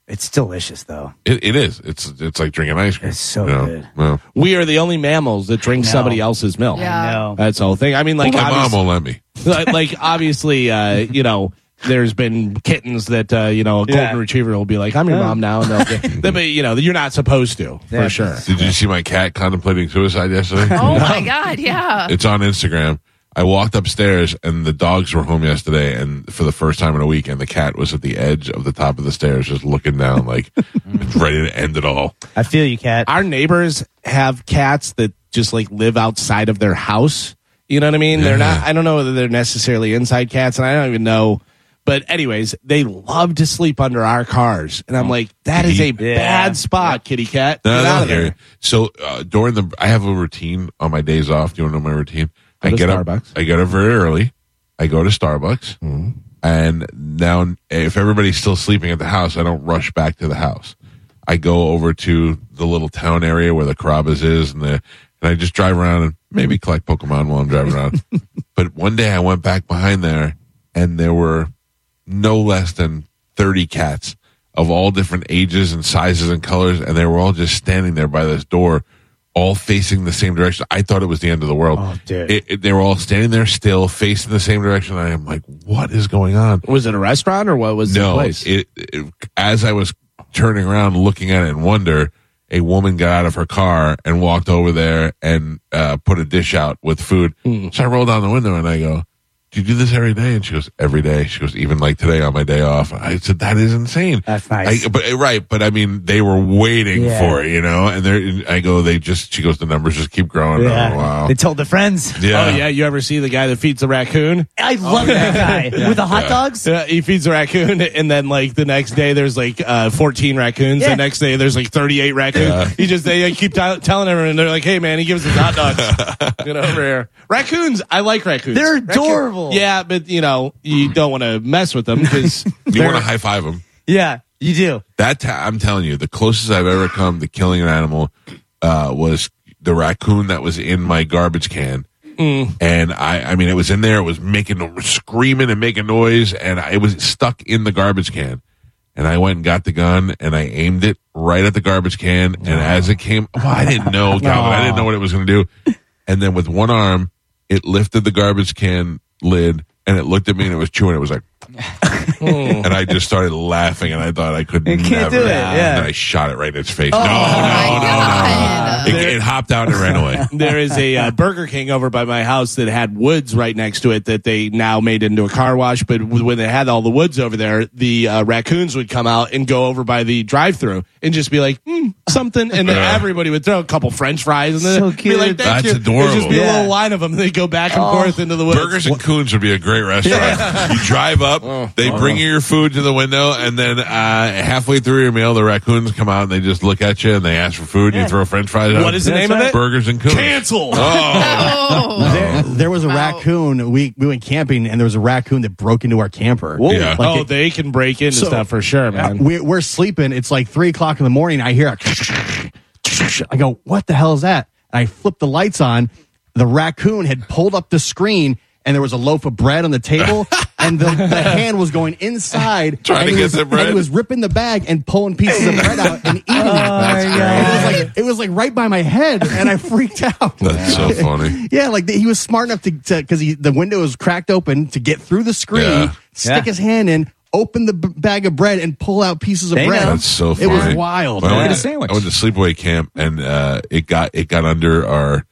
It's delicious though. it, it is. It's it's like drinking ice cream. It's so you know? good. Well, We are the only mammals that drink somebody else's milk. Yeah. I know. That's the whole thing. I mean, like, my mom won't let me. like, like, obviously, uh, you know, there's been kittens that, uh, you know, a golden Yeah. retriever will be like, I'm your mom now. And they'll get, but, you know, you're not supposed to, Yeah. for sure. Did you see my cat contemplating suicide yesterday? Oh my god, yeah. It's on Instagram. I walked upstairs and the dogs were home yesterday, and for the first time in a week, and the cat was at the edge of the top of the stairs, just looking down, like ready to end it all. I feel you, cat. Our neighbors have cats that just like live outside of their house. You know what I mean? They're not, I don't know whether they're necessarily inside cats, and I don't even know. But anyways, they love to sleep under our cars, and I'm like, that is a Yeah. bad spot, kitty cat. No, Get no, out of here. there. So uh, during the, I have a routine on my days off. Do you want to know my routine? I get Starbucks. up. I get up very early. I go to Starbucks, Mm-hmm. and now if everybody's still sleeping at the house, I don't rush back to the house. I go over to the little town area where the Carrabba's is, and the and I just drive around and maybe collect Pokemon while I'm driving around. but one day I went back behind there, and there were no less than 30 cats of all different ages and sizes and colors, and they were all just standing there by this door, all facing the same direction. I thought it was the end of the world. Oh, dude. It- it- they were all standing there still, facing the same direction. I am like, what is going on? Was it a restaurant or what was the place? It, it, as I was turning around, looking at it in wonder, a woman got out of her car and walked over there and uh, put a dish out with food. Hmm. So I roll down the window and I go, "Do you do this every day?" And she goes, "Every day." She goes, "Even like today on my day off." I said, "That is insane." That's nice. I, but uh, right, but I mean, they were waiting Yeah. for it, you know. And they're, I go, they just. She goes, the numbers just keep growing. Yeah. Oh, wow. They told their friends. Yeah. Oh yeah, you ever see the guy that feeds the raccoon? I love that guy with the hot Yeah. dogs. Yeah, he feeds a raccoon, and then like the next day there's like uh, 14 raccoons. Yeah. The next day there's like 38 raccoons. He just they keep t- telling everyone, they're like, "Hey man, he gives us hot dogs." Get over here. Raccoons, I like raccoons. They're Raccoon- adorable. yeah, but you know you don't want to mess with them because you want to high five them? Yeah, you do. That ta- I'm telling you, the closest I've ever come to killing an animal uh, was the raccoon that was in my garbage can. And I, I mean, it was in there. It was making, screaming and making noise, and I, it was stuck in the garbage can. And I went and got the gun and I aimed it right at the garbage can. And as it came, well, I didn't know, Galvin. I didn't know what it was going to do. And then with one arm, it lifted the garbage can lid and it looked at me and it was chewing. It was like, and I just started laughing and I thought I could You can't never. do it, yeah. And then I shot it right in its face. Oh no, no, my no, no. It, it hopped out and ran away. there is a uh, Burger King over by my house that had woods right next to it that they now made into a car wash. But when they had all the woods over there, the uh, raccoons would come out and go over by the drive-through and just be like, hmm, something, and then Yeah. everybody would throw a couple French fries and then So be like, cute. Thank That's you. adorable. There'd just be a Yeah. little line of them. They go back and forth into the woods. Burgers and Coons would be a great restaurant. You drive up, Oh. they bring you your food to the window, and then uh, halfway through your meal, the raccoons come out and they just look at you and they ask for food. And you throw French fries. out. What is the That's name of right. it? Burgers and Coons. Cancel. Oh, Oh. There, there was a raccoon. We we went camping, and there was a raccoon that broke into our camper. Yeah. Like oh, it- they can break into So- stuff for sure, man. we're, we're sleeping. It's like three o'clock in the morning. I hear a. I go, what the hell is that? And I flip the lights on. The raccoon had pulled up the screen, and there was a loaf of bread on the table, and the, the hand was going inside, Trying to he get was, the bread. And he was ripping the bag and pulling pieces of bread out and eating it. my It was like it was like right by my head, and I freaked out. that's so funny. Yeah, like the, he was smart enough to because he the window was cracked open to get through the screen, Yeah. stick Yeah. his hand in, open the b- bag of bread, and pull out pieces of They bread. know. That's so funny. It was wild. When I Get went, a to, sandwich. I went to sleepaway camp and uh, it got it got under our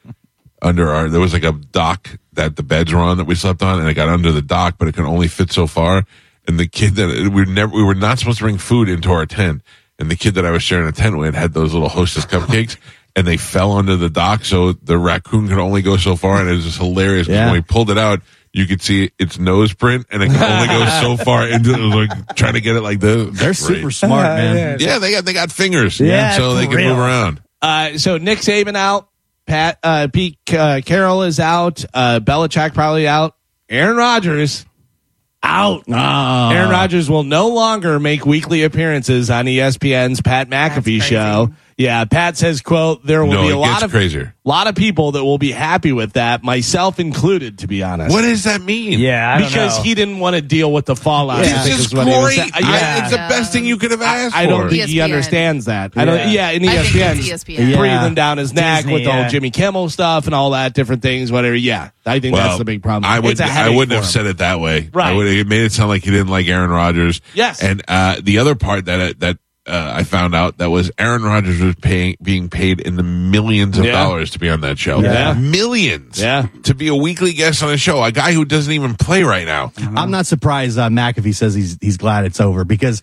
under our there was like a dock that the beds were on that we slept on and it got under the dock but it could only fit so far and the kid that we were never we were not supposed to bring food into our tent and the kid that I was sharing a tent with had those little hostess cupcakes and they fell under the dock so the raccoon could only go so far and it was just hilarious Yeah. when we pulled it out you could see its nose print and it could only go so far into it was like trying to get it like this They're super smart, man. yeah, they got they got fingers. Yeah, so they can real. move around. Uh, so Nick Saban out, Pat uh, Pete uh, Carroll is out, uh, Belichick probably out, Aaron Rodgers out. Ah. Aaron Rodgers will no longer make weekly appearances on ESPN's Pat McAfee show. Yeah, Pat says, "quote There will No, be a lot of crazier. lot of people that will be happy with that, myself included, to be honest." What does that mean? Yeah, I don't because know. he didn't want to deal with the fallout. I This think is is what he was great. saying. I- Yeah. it's the best thing you could have asked I don't for. think he understands that. I don't. Yeah, and I think ESPN, it's ESPN. Yeah. breathing down his neck Disney, with the yeah. whole Jimmy Kimmel stuff and all that different things. Whatever. Yeah, I think that's the big problem. I would. It's a I headache wouldn't have him. said it that way. Right. I would. It made it sound like he didn't like Aaron Rodgers. Yes. And uh, the other part that that uh, I found out that was Aaron Rodgers was paying being paid in the millions of Yeah. dollars to be on that show. Yeah. Millions. Yeah. To be a weekly guest on a show, a guy who doesn't even play right now. I'm not surprised uh, McAfee says he's he's glad it's over because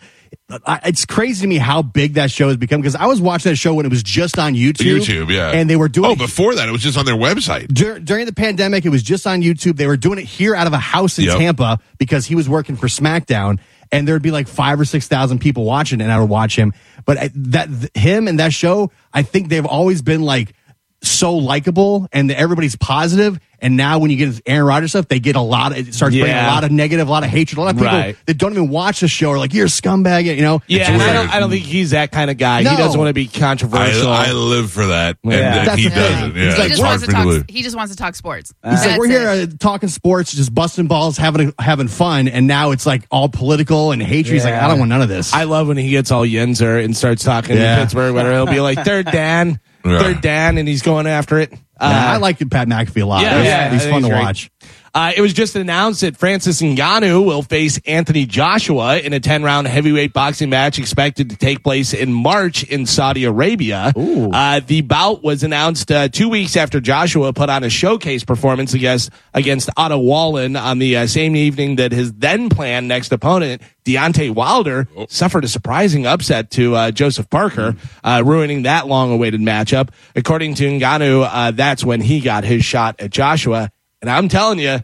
I, it's crazy to me how big that show has become. Because I was watching that show when it was just on YouTube. YouTube, yeah. and they were doing Oh, it before that, it was just on their website. Dur- during the pandemic, it was just on YouTube. They were doing it here out of a house in Yep. Tampa because he was working for SmackDown, and there'd be like five or six thousand people watching, and I would watch him. But that th- him and that show, I think they've always been like so likable and everybody's positive. And now when you get Aaron Rodgers stuff, they get a lot of, it starts bringing a lot of negative, a lot of hatred. A lot of people Right. that don't even watch the show are like, you're a scumbag, you know? Yeah, and I weird. don't, I don't think he's that kind of guy. No. He doesn't want to be controversial. I, I live for that, and Yeah. uh, That's he the doesn't. Yeah, like, he just wants to talk. believe. He just wants to talk sports. He's like, we're here it. uh, talking sports, just busting balls, having having fun, and now it's like all political and hatred. He's like, I don't want none of this. I love when he gets all yinzer and starts talking Yeah. Pittsburgh. Whatever he'll be like, third Dan, Yeah. third Dan, and he's going after it. Uh, Yeah, I like Pat McAfee a lot. Yeah, he's, yeah, I he's think fun to great. watch. Uh, it was just announced that Francis Ngannou will face Anthony Joshua in a 10 round heavyweight boxing match expected to take place in March in Saudi Arabia. Uh, the bout was announced uh, two weeks after Joshua put on a showcase performance against, against Otto Wallin on the uh, same evening that his then planned next opponent, Deontay Wilder, suffered a surprising upset to uh, Joseph Parker, uh, ruining that long awaited matchup. According to Ngannou, uh, that's when he got his shot at Joshua. And I'm telling you,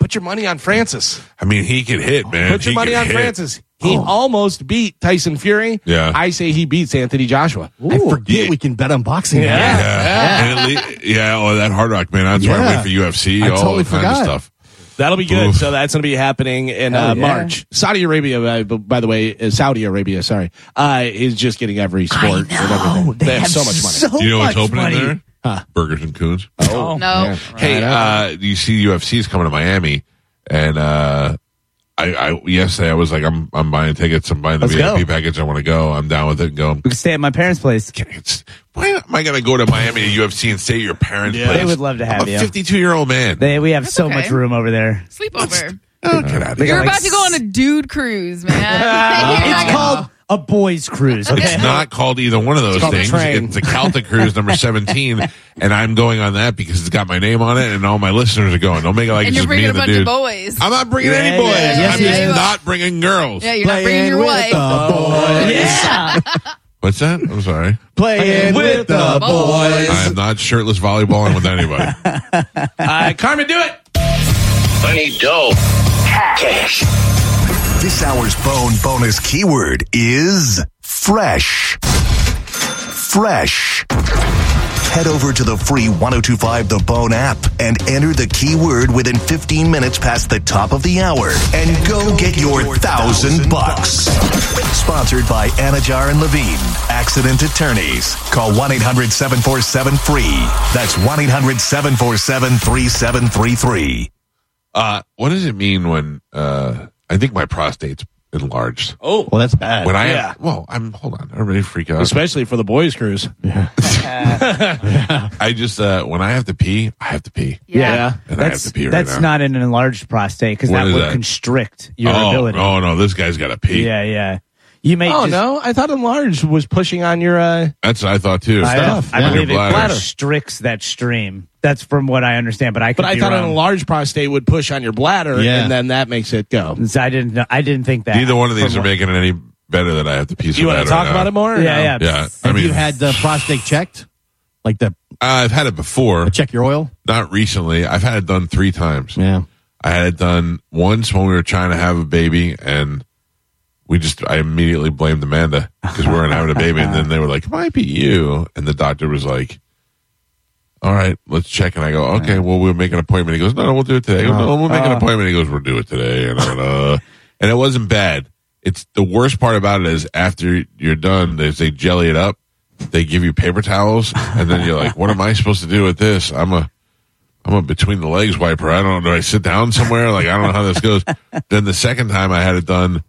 put your money on Francis. I mean, he could hit, man. Put your He money on hit. Francis. He almost beat Tyson Fury. Yeah. I say he beats Anthony Joshua. I forget Yeah. we can bet on boxing. Yeah. now. Yeah, And least, yeah. Oh, that Hard Rock, man. That's why I Yeah. wait for UFC. I all totally kinds of forgot. stuff. That'll be good. Oof. So that's going to be happening in uh, yeah. March. Saudi Arabia, uh, by the way, uh, Saudi Arabia, sorry, uh, is just getting every sport. and everything. They, have, so much money. Do you know what's much opening money. there? Burgers and Coons. Oh, No. Hey, uh, you see UFC's coming to Miami, and uh, I, I yesterday I was like, I'm I'm buying tickets. I'm buying the Let's VIP go. package. I want to go. I'm down with it. And go. we can stay at my parents' place. It's, why am I going to go to Miami to UFC and stay at your parents' place? They would love to have I'm a you. 52 year old man. They, we have That's so okay. much room over there. Sleepover. oh, get out of They here. You're got, about to go on a dude cruise, man. You're not It's gonna- called a boys' cruise. Okay? It's not called either one of those called things. train. It's the Calta Cruise number 17, and I'm going on that because it's got my name on it, and all my listeners are going. Don't make it like and it's you're just me bringing a and the bunch dude. of boys. I'm not bringing Yeah, any boys. yeah, yes, I'm yeah, just you are. not bringing girls. yeah, you're not bringing your wife. the boys. Yeah. What's that? I'm sorry. Playing with the boys. I am not shirtless volleyballing with anybody. Uh, Carmen, do it. Money, dough, cash. This hour's bone bonus keyword is fresh. Fresh. Head over to the free 1025 The Bone app and enter the keyword within 15 minutes past the top of the hour and go get your thousand bucks. Sponsored by Anidjar and Levine, accident attorneys. Call 1 800 747 free. That's 1 800 747 3733. Uh, what does it mean when uh, I think my prostate's enlarged? Oh, Well, that's bad. When I Yeah. well, I'm hold on. I Everybody freak out. especially for the boys' cruise. Yeah. I just uh, when I have to pee, I have to pee, Yeah. and I have That's, to pee right that's now. not an enlarged prostate because that would that? constrict your oh, ability. oh no, this guy's got to pee. Yeah, yeah. You may Oh just, no, I thought enlarged was pushing on your. uh That's what I thought too. I, Stuff I on your believe it bladder. restricts that stream. That's from what I understand, but I could But I be thought an enlarged prostate would push on your bladder, Yeah. and then that makes it go. So I didn't. know- I didn't think that. Neither one of these are what- making it any better than I have to pee. So You want to talk right about now. it more? Yeah, no? yeah. Yeah, I Have mean, you had the prostate checked? Like the I've had it before. check your oil? Not recently. I've had it done three times. Yeah. I had it done once when we were trying to have a baby, and we just I immediately blamed Amanda because we weren't having a baby, and then they were like, "It might be you," and the doctor was like. All right, let's check. And I go, okay, well, we'll make an appointment. He goes, no, no, we'll do it today. Go, no, we'll make an appointment. He goes, we'll do it today. And, uh, and it wasn't bad. It's the worst part about it is after you're done, they they jelly it up. They give you paper towels, and then you're like, what am I supposed to do with this? I'm a I'm a between the legs wiper. I don't know. Do I sit down somewhere? Like, I don't know how this goes. then the second time I had it done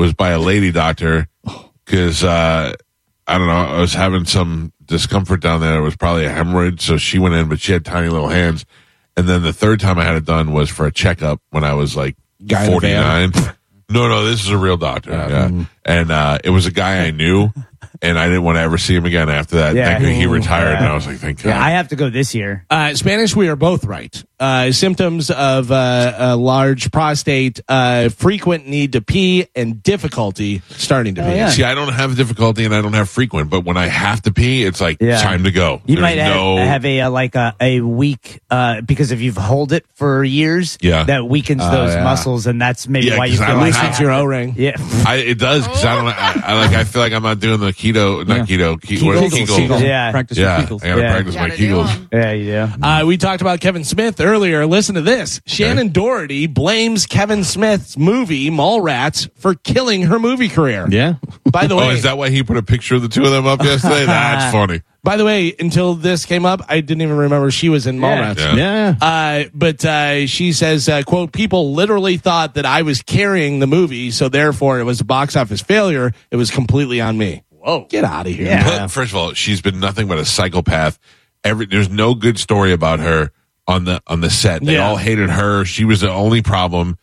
was by a lady doctor because, uh, I don't know. I was having some discomfort down there. It was probably a hemorrhoid. So she went in, but she had tiny little hands. And then the third time I had it done was for a checkup when I was like Guy in the van? 49. No, no, this is a real doctor. Yeah. And, uh, it was a guy I knew and I didn't want to ever see him again after that. Yeah. Thankfully, he retired and I was like, thank God. Yeah, I have to go this year. Uh, Spanish, we are both right. Uh, symptoms of uh, a large prostate, uh, frequent need to pee, and difficulty starting to pee. yeah. See, I don't have difficulty and I don't have frequent, but when I have to pee, it's like Yeah. time to go. You There's might have, no, have a uh, like a, a weak uh, because if you've hold it for years, Yeah. that weakens those yeah. muscles, and that's maybe Yeah, why you 'cause I feel don't like have- It's your O ring. yeah. I, it does because I don't. I, I like. I feel like I'm not doing the keto, not keto, ke- what is it? Kegels. Kegels. Yeah. Practice Yeah, your Kegels. I gotta Yeah. practice my Gotta do Kegels. 'em. Yeah, you do. Uh, we talked about Kevin Smith earlier. Listen to this. Shannen Doherty blames Kevin Smith's movie Mallrats for killing her movie career. Yeah. By the way, Oh, is that why he put a picture of the two of them up yesterday? That's funny. by the way, until this came up, I didn't even remember she was in Mallrats. Yeah. Yeah. Uh, but uh, she says, uh, "quote People literally thought that I was carrying the movie, so therefore it was a box office failure. It was completely on me. Whoa, get out of here! But first of all, she's been nothing but a psychopath. Every there's no good story about her on the on the set. They Yeah. all hated her. She was the only problem.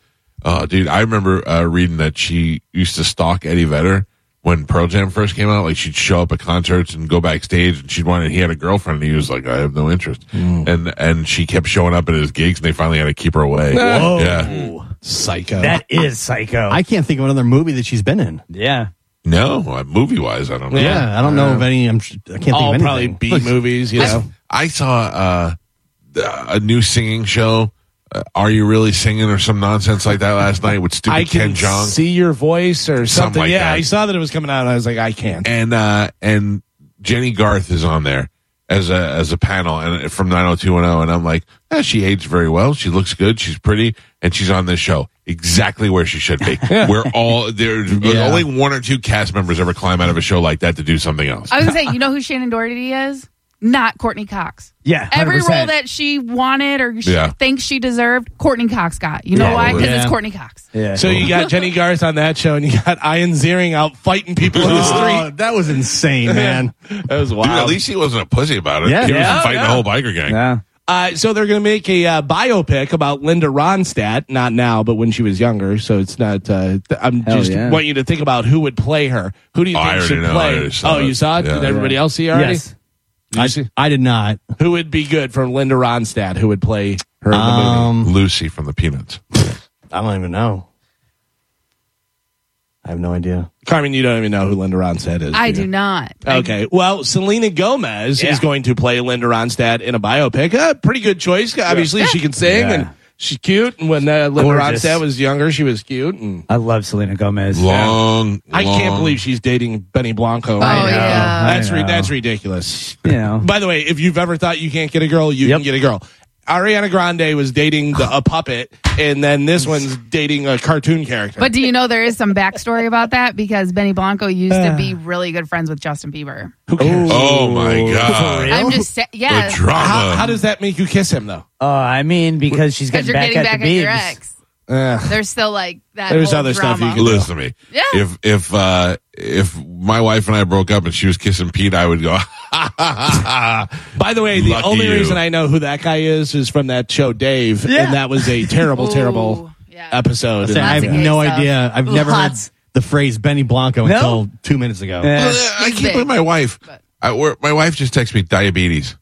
Uh, dude, I remember uh, reading that she used to stalk Eddie Vedder when Pearl Jam first came out. Like she'd show up at concerts and go backstage, and she'd want. And he had a girlfriend, and he was like, "I have no interest." And and she kept showing up at his gigs, and they finally had to keep her away. Whoa. Yeah, Psycho. That is psycho. I can't think of another movie that she's been in. yeah. No, uh, movie wise, I don't know. Yeah, I don't know of any. I'm, I can't think all of probably anything. B movies, you know. I saw uh, a new singing show. Uh, Are you really singing or some nonsense like that last night with stupid I can Ken Jeong? see your voice or something. like yeah, that. I saw that it was coming out. and I was like, I can't. and uh, and Jennie Garth is on there as a as a panel and from 90210 and I'm like, eh, she aged very well. She looks good. She's pretty and she's on this show exactly where she should be. We're all there's only one or two cast members ever climb out of a show like that to do something else. I was gonna say, you know who Shannen Doherty is? Not Courteney Cox. Yeah. Every 100%. role that she wanted or she Yeah. thinks she deserved, Courteney Cox got. You know Yeah. why? Because Yeah. it's Courteney Cox. Yeah. So you got Jennie Garth on that show, and you got Ian Ziering out fighting people in the Oh, street. that was insane, man. That was Dude, wild. at least he wasn't a pussy about it. Yeah. he was Yeah. fighting Yeah. the whole biker gang. yeah. Uh, so they're going to make a uh, biopic about Linda Ronstadt, not now, but when she was younger. So it's not. Uh, th- I'm Hell just yeah. want you to think about who would play her. Who do you Oh, I think already should know. I play? already saw oh, it. you saw it? Yeah. Did everybody else see it already? Yes. Did you I, see? I did not. Who would be good from Linda Ronstadt? Who would play her in the movie? Um, Lucy from the Peanuts. I don't even know. I have no idea. Carmen, you don't even know who Linda Ronstadt is. I do do not. Okay. Well, Selena Gomez Yeah. is going to play Linda Ronstadt in a biopic. A pretty good choice. Obviously, she can sing Yeah. and she's cute. And when uh, Linda Gorgeous. Ronstadt was younger, she was cute. And I love Selena Gomez. Long, I can't believe she's dating Benny Blanco. Oh, right now. yeah. That's re- that's ridiculous. You know. By the way, if you've ever thought you can't get a girl, you Yep. can get a girl. Ariana Grande was dating the, a puppet, and then this one's dating a cartoon character. But do you know there is some backstory about that? Because Benny Blanco used to be really good friends with Justin Bieber. Who cares? Oh my god! I'm just saying, yeah. The drama. how, how does that make you kiss him, though? Oh, I mean, because she's Because getting you're back getting at back the at your Biebs. ex. Uh, There's still like that. There's whole other stuff drama. you can- Listen to me. Yeah. If if uh if my wife and I broke up and she was kissing Pete, I would go. By the way, the Lucky only you. reason I know who that guy is is from that show Dave, and that was a terrible, Ooh, terrible yeah. episode. Say, I have Lots of no gay stuff. idea. I've never heard Lots. the phrase Benny Blanco No? until two minutes ago. Yeah. I keep big, with my wife. but- I, we're- my wife just texts me diabetes.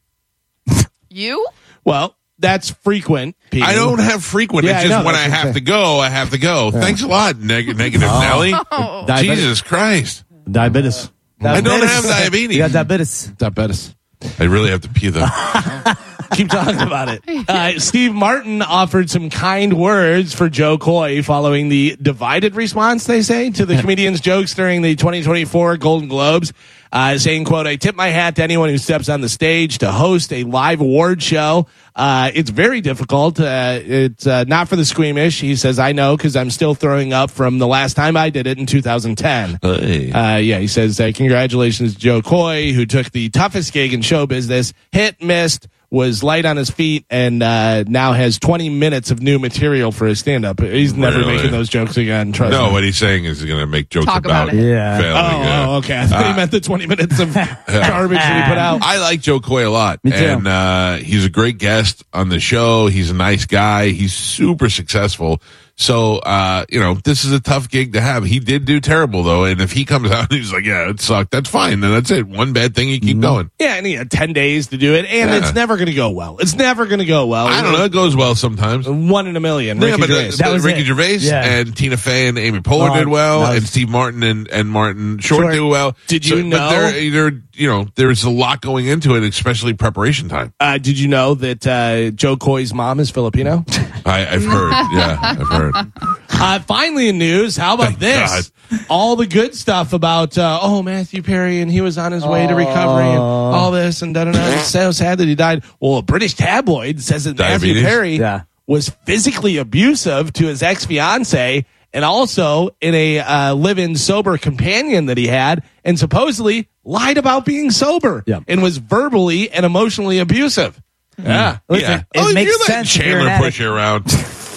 You? well, that's frequent. Pete. I don't have frequent. Yeah, it's just know, when that's I what I'm have to go, I have to go. Thanks a lot, neg- negative oh. Nelly. Oh. Diabetes. Jesus Christ. Diabetes. I don't have You diabetes. got diabetes. Diabetes. I really have to pee though. Keep talking about it. Uh, Steve Martin offered some kind words for Jo Koy following the divided response, they say, to the comedian's jokes during the 2024 Golden Globes. Uh, saying, quote, I tip my hat to anyone who steps on the stage to host a live award show. Uh, it's very difficult. Uh, it's uh, not for the squeamish. He says, I know because I'm still throwing up from the last time I did it in 2010. Hey. Uh, yeah, he says, uh, congratulations to Jo Koy, who took the toughest gig in show business, hit, missed, was light on his feet, and uh, now has 20 minutes of new material for his stand up. He's never Really? making those jokes again. Trust no, me. what he's saying is he's going to make jokes Talk about, about it. Yeah. failing. Oh, uh, oh, okay. I thought he meant the 20 minutes of garbage that he put out. I like Jo Koy a lot, Me too. and uh, he's a great guest on the show. He's a nice guy. He's super successful. So, uh, you know, this is a tough gig to have. He did do terrible though, and if he comes out and he's like, "Yeah, it sucked," that's fine. Then that's it. One bad thing, you keep going. Yeah, and he had 10 days to do it, and Yeah. it's never going to go well. It's never going to go well. I don't know. It goes well sometimes. One in a million. Yeah, but, Gervais. but That was Ricky it. Gervais Yeah. and Tina Fey and Amy Poehler Oh, did well, was- and Steve Martin and, and Martin Short, Short. did well. Did you But know- there, there, you know, there's a lot going into it, especially preparation time. Uh, did you know that uh, Jo Koy's mom is Filipino? I, I've heard. Yeah, I've heard. Uh, finally, in news, how about Thank this? All the good stuff about uh, oh Matthew Perry and he was on his way to recovery and all this and da da da. So sad that he died. Well, a British tabloid says that Matthew Perry Yeah. was physically abusive to his ex fiance and also in a uh, live-in sober companion that he had, and supposedly lied about being sober Yeah. and was verbally and emotionally abusive. Mm. Yeah. Listen, yeah. it oh, makes you let sense if you're an Chandler push you around.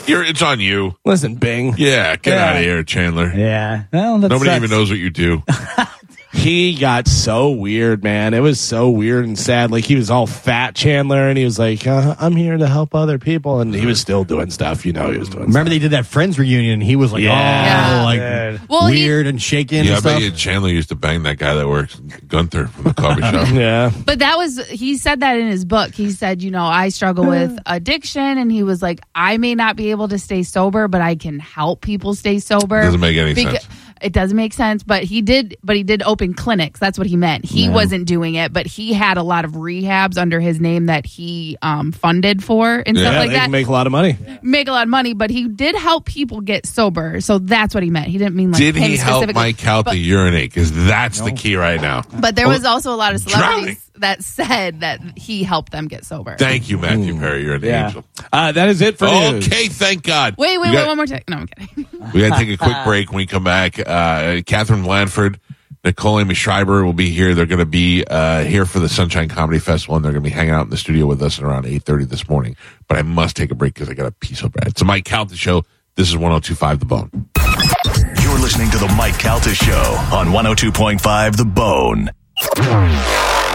You're, it's on you. Listen, Bing. Yeah, get Yeah. out of here, Chandler. Yeah. Well, Nobody sucks. even knows what you do. he got so weird, man. It was so weird and sad. Like he was all fat Chandler, and he was like, uh, "I'm here to help other people," and he was still doing stuff. You know, he was doing. Remember they did that Friends reunion and he was like, Yeah. oh, like Dude. Well, he- weird and shaking Yeah, I bet you Chandler used to bang that guy that works Gunther from the coffee shop. Yeah, But that was he said that in his book. He said, you know, I struggle with addiction and he was like, I may not be able to stay sober, but I can help people stay sober. Doesn't make any Beca- sense. It doesn't make sense, but he did but he did open clinics. That's what he meant. He wasn't doing it, but he had a lot of rehabs under his name that he um, funded for and stuff like they that. make a lot of money. make a lot of money, but he did help people get sober. So that's what he meant. He didn't mean like Did him he help. Mike out but, to urinate? Because that's the key right now. but there was also a lot of Drowning. Celebrities that said that he helped them get sober. Thank you, Matthew Perry. You're an Yeah. angel. Uh, that is it for news. Okay, thank God. Wait, wait, We wait, got- one more time. No, I'm kidding. We got to take a quick break. When we come back, uh, Catherine Blanford, Nicole Aimee Schreiber will be here. They're going to be uh, here for the Sunshine Comedy Festival, and they're going to be hanging out in the studio with us at around eight thirty this morning. But I must take a break because I got a piece of bread. It's a Mike Calta show. This is one hundred two five The Bone. You're listening to the Mike Calta Show on 102.5 The Bone.